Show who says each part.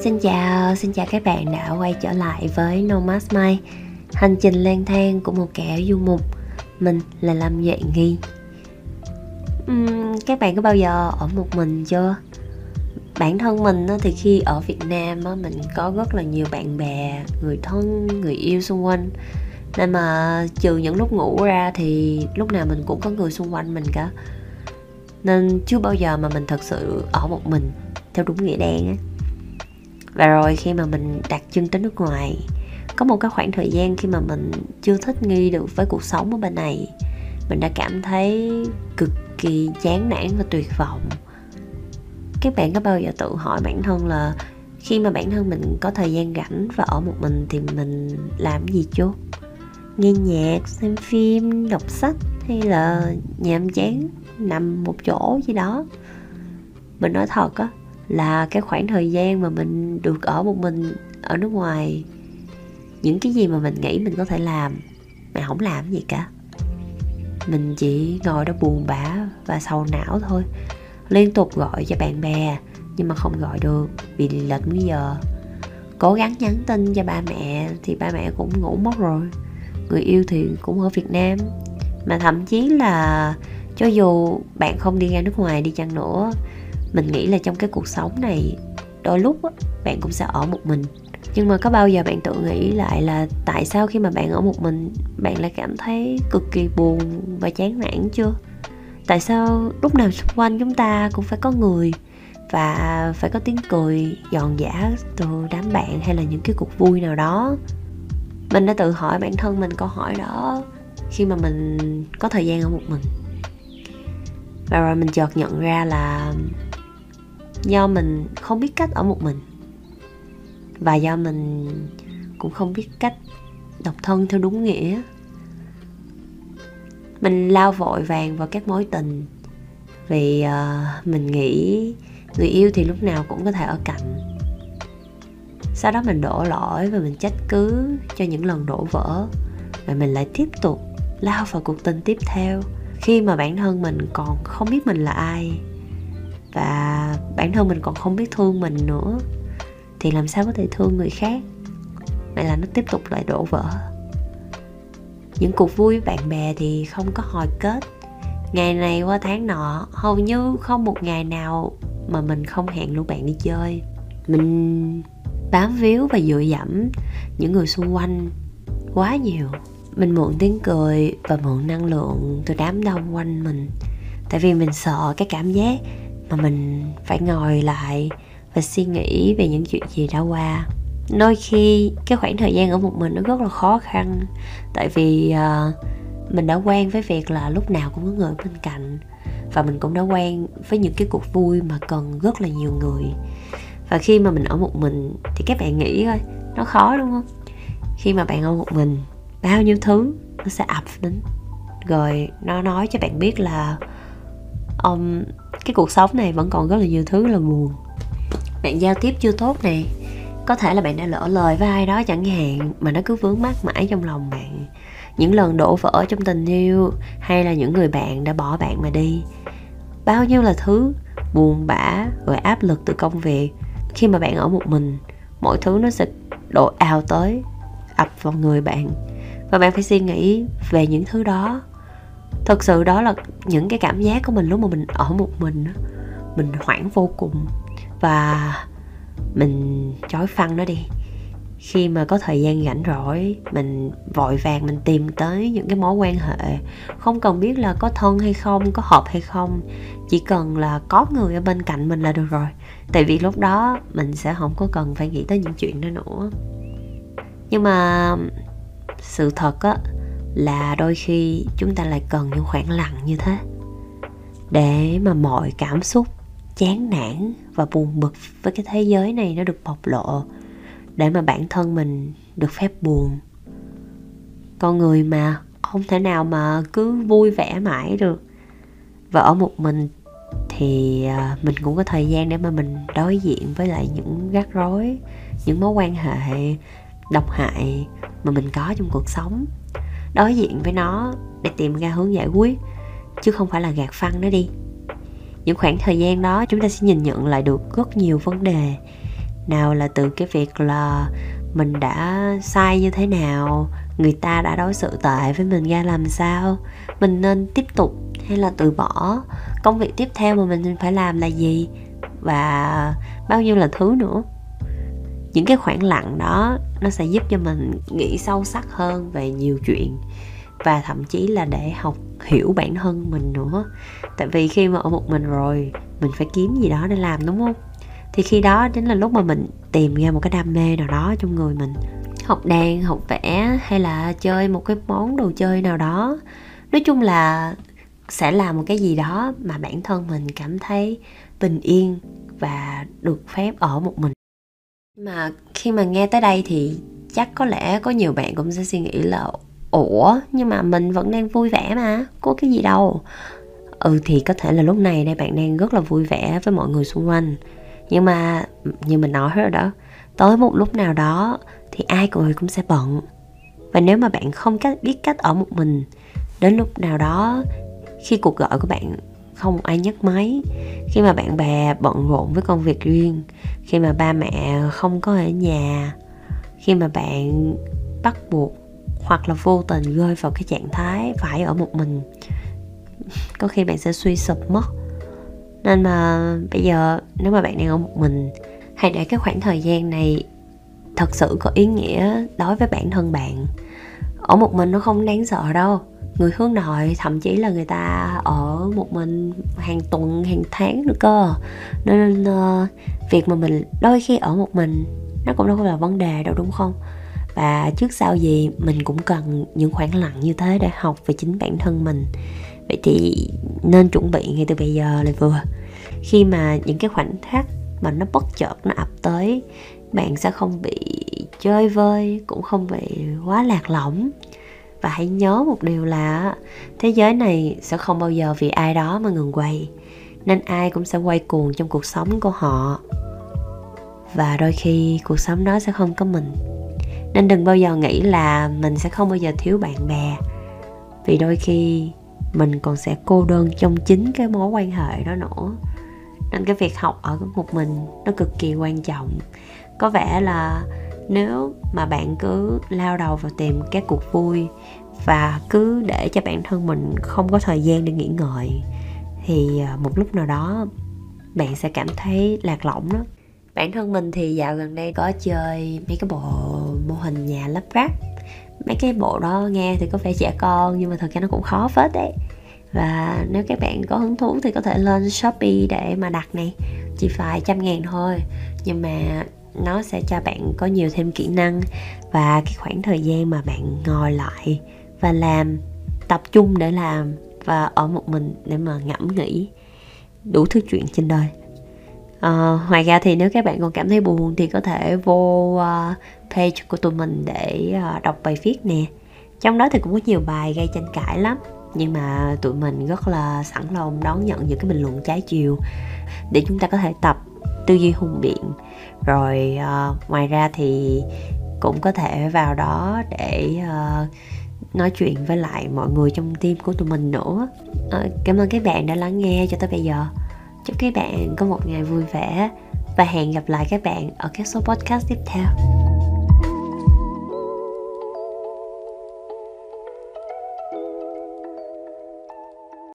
Speaker 1: Xin chào, xin chào các bạn đã quay trở lại với Nomad Mai. Hành trình lang thang của một kẻ du mục Mình là Lâm Duệ Nghi. Uhm, Các bạn có bao giờ ở một mình chưa? Bản thân mình thì khi ở Việt Nam mình có rất là nhiều bạn bè, người thân, người yêu xung quanh. Nên mà trừ những lúc ngủ ra thì lúc nào mình cũng có người xung quanh mình cả. Nên chưa bao giờ mà mình thật sự ở một mình theo đúng nghĩa đen á và rồi khi mà mình đặt chân tới nước ngoài, có một cái khoảng thời gian khi mà mình chưa thích nghi được với cuộc sống ở bên này, mình đã cảm thấy cực kỳ chán nản và tuyệt vọng. Các bạn có bao giờ tự hỏi bản thân là khi mà bản thân mình có thời gian rảnh và ở một mình thì mình làm gì chưa nghe nhạc, xem phim, đọc sách hay là nhàm chán nằm một chỗ gì đó? Mình nói thật á là cái khoảng thời gian mà mình được ở một mình ở nước ngoài. Những cái gì mà mình nghĩ mình có thể làm, mà không làm gì cả. Mình chỉ ngồi đó buồn bã và sầu não thôi. Liên tục gọi cho bạn bè, nhưng mà không gọi được vì lệch múi giờ cố gắng nhắn tin cho ba mẹ thì ba mẹ cũng ngủ mất rồi. Người yêu thì cũng ở việt nam. Mà thậm chí là cho dù bạn không đi ra nước ngoài đi chăng nữa mình nghĩ là trong cái cuộc sống này đôi lúc á, bạn cũng sẽ ở một mình. Nhưng mà có bao giờ bạn tự nghĩ lại là tại sao khi mà bạn ở một mình bạn lại cảm thấy cực kỳ buồn và chán nản chưa? Tại sao lúc nào xung quanh chúng ta cũng phải có người và phải có tiếng cười giòn giả từ đám bạn hay là những cái cuộc vui nào đó? Mình đã tự hỏi bản thân mình câu hỏi đó khi mà mình có thời gian ở một mình. Và rồi mình chợt nhận ra là do mình không biết cách ở một mình. Và do mình cũng không biết cách độc thân theo đúng nghĩa. Mình lao vội vàng vào các mối tình. Vì uh, mình nghĩ người yêu thì lúc nào cũng có thể ở cạnh. Sau đó mình đổ lỗi và mình trách cứ cho những lần đổ vỡ. Và mình lại tiếp tục lao vào cuộc tình tiếp theo khi mà bản thân mình còn không biết mình là ai và bản thân mình còn không biết thương mình nữa. Thì làm sao có thể thương người khác? Vậy là nó tiếp tục lại đổ vỡ? Những cuộc vui với bạn bè thì không có hồi kết. Ngày này qua tháng nọ, hầu như không một ngày nào mà mình không hẹn lũ bạn đi chơi. Mình bám víu và dựa dẫm những người xung quanh quá nhiều. Mình mượn tiếng cười và mượn năng lượng từ đám đông quanh mình. Tại vì mình sợ cái cảm giác mà mình phải ngồi lại và suy nghĩ về những chuyện gì đã qua. Đôi khi cái khoảng thời gian ở một mình nó rất là khó khăn tại vì uh, mình đã quen với việc là lúc nào cũng có người bên cạnh và mình cũng đã quen với những cái cuộc vui mà cần rất là nhiều người. Và khi mà mình ở một mình thì các bạn nghĩ coi nó khó đúng không? Khi mà bạn ở một mình bao nhiêu thứ nó sẽ ập đến rồi nó nói cho bạn biết là um, cái cuộc sống này vẫn còn rất là nhiều thứ là buồn. Bạn giao tiếp chưa tốt nè có thể là bạn đã lỡ lời với ai đó chẳng hạn mà nó cứ vướng mắc mãi trong lòng bạn. Những lần đổ vỡ trong tình yêu hay là những người bạn đã bỏ bạn mà đi. Bao nhiêu là thứ buồn bã rồi áp lực từ công việc khi mà bạn ở một mình mọi thứ nó sẽ đổ ào tới ập vào người bạn. Và bạn phải suy nghĩ về những thứ đó thực sự đó là những cái cảm giác của mình lúc mà mình ở một mình mình hoảng vô cùng. Và mình chói phăng nó đi. Khi mà có thời gian rảnh rỗi, mình vội vàng mình tìm tới những cái mối quan hệ. Không cần biết là có thân hay không, có hợp hay không. Chỉ cần là có người ở bên cạnh mình là được rồi. Tại vì lúc đó mình sẽ không có cần phải nghĩ tới những chuyện đó nữa. Nhưng mà sự thật á là đôi khi chúng ta lại cần những khoảng lặng như thế để mà mọi cảm xúc chán nản và buồn bực với cái thế giới này nó được bộc lộ, để mà bản thân mình được phép buồn. Con người mà không thể nào mà cứ vui vẻ mãi được. Và ở một mình thì à, mình cũng có thời gian để mà mình đối diện với lại những rắc rối, những mối quan hệ độc hại mà mình có trong cuộc sống đối diện với nó để tìm ra hướng giải quyết, chứ không phải là gạt phăng nó đi. Những khoảng thời gian đó, chúng ta sẽ nhìn nhận lại được rất nhiều vấn đề. Nào là từ cái việc là mình đã sai như thế nào, người ta đã đối xử tệ với mình ra làm sao, mình nên tiếp tục hay là từ bỏ, công việc tiếp theo mà mình phải làm là gì, và bao nhiêu là thứ nữa những cái khoảng lặng đó nó sẽ giúp cho mình nghĩ sâu sắc hơn về nhiều chuyện và thậm chí là để học hiểu bản thân mình nữa. Tại vì khi mà ở một mình rồi, mình phải kiếm gì đó để làm, đúng không? Thì khi đó chính là lúc mà mình tìm ra một cái đam mê nào đó trong người mình. Học đàn, học vẽ hay là chơi một cái món đồ chơi nào đó. Nói chung là sẽ làm một cái gì đó mà bản thân mình cảm thấy bình yên và được phép ở một mình mà khi mà nghe tới đây thì chắc có lẽ có nhiều bạn cũng sẽ suy nghĩ là, ủa, nhưng mà mình vẫn đang vui vẻ mà, có cái gì đâu. Ừ thì có thể là lúc này đây bạn đang rất là vui vẻ với mọi người xung quanh. Nhưng mà, như mình nói rồi đó, tới một lúc nào đó thì ai người cũng sẽ bận. Và nếu mà bạn không cách, biết cách ở một mình, đến lúc nào đó khi cuộc gọi của bạn không ai nhấc máy. Khi mà bạn bè bận rộn với công việc riêng, khi mà ba mẹ không có ở nhà, khi mà bạn bắt buộc hoặc là vô tình rơi vào cái trạng thái phải ở một mình, có khi bạn sẽ suy sụp mất. Nên mà bây giờ nếu mà bạn đang ở một mình, hãy để cái khoảng thời gian này thật sự có ý nghĩa đối với bản thân bạn. Ở một mình nó không đáng sợ đâu người hướng nội thậm chí là người ta ở một mình hàng tuần hàng tháng nữa cơ. Nên uh, việc mà mình đôi khi ở một mình nó cũng đâu có là vấn đề đâu đúng không? Và trước sau gì mình cũng cần những khoảng lặng như thế để học về chính bản thân mình. Vậy thì nên chuẩn bị ngay từ bây giờ là vừa. Khi mà những cái khoảnh khắc mà nó bất chợt nó ập tới bạn sẽ không bị chơi vơi cũng không bị quá lạc lõng và hãy nhớ một điều là thế giới này sẽ không bao giờ vì ai đó mà ngừng quay. Nên ai cũng sẽ quay cuồng trong cuộc sống của họ. Và đôi khi cuộc sống đó sẽ không có mình. Nên đừng bao giờ nghĩ là mình sẽ không bao giờ thiếu bạn bè. Vì đôi khi mình còn sẽ cô đơn trong chính cái mối quan hệ đó nữa. Nên cái việc học ở một mình nó cực kỳ quan trọng. Có vẻ là nếu mà bạn cứ lao đầu vào tìm các cuộc vui và cứ để cho bản thân mình không có thời gian để nghỉ ngơi, thì à, một lúc nào đó bạn sẽ cảm thấy lạc lõng đó. Bản thân mình thì dạo gần đây có chơi mấy cái bộ mô hình nhà lắp ráp. Mấy cái bộ đó nghe thì có vẻ trẻ con nhưng mà thật ra nó cũng khó phết đấy. Và nếu các bạn có hứng thú thì có thể lên shopee để mà đặt này, chỉ phải trăm ngàn thôi. Nhưng mà nó sẽ cho bạn có nhiều thêm kỹ năng và cái khoảng thời gian mà bạn ngồi lại và làm tập trung để làm và ở một mình để mà ngẫm nghĩ đủ thứ chuyện trên đời. À, ngoài ra thì nếu các bạn còn cảm thấy buồn thì có thể vô uh, page của tụi mình để uh, đọc bài viết nè. Trong đó thì cũng có nhiều bài gây tranh cãi lắm nhưng mà tụi mình rất là sẵn lòng đón nhận những cái bình luận trái chiều để chúng ta có thể tập tư duy hùng biện. Rồi uh, ngoài ra thì cũng có thể vào đó để uh, nói chuyện với lại mọi người trong team của tụi mình nữa. Uh, cảm ơn các bạn đã lắng nghe cho tới bây giờ. Chúc các bạn có một ngày vui vẻ và hẹn gặp lại các bạn ở các số podcast tiếp theo.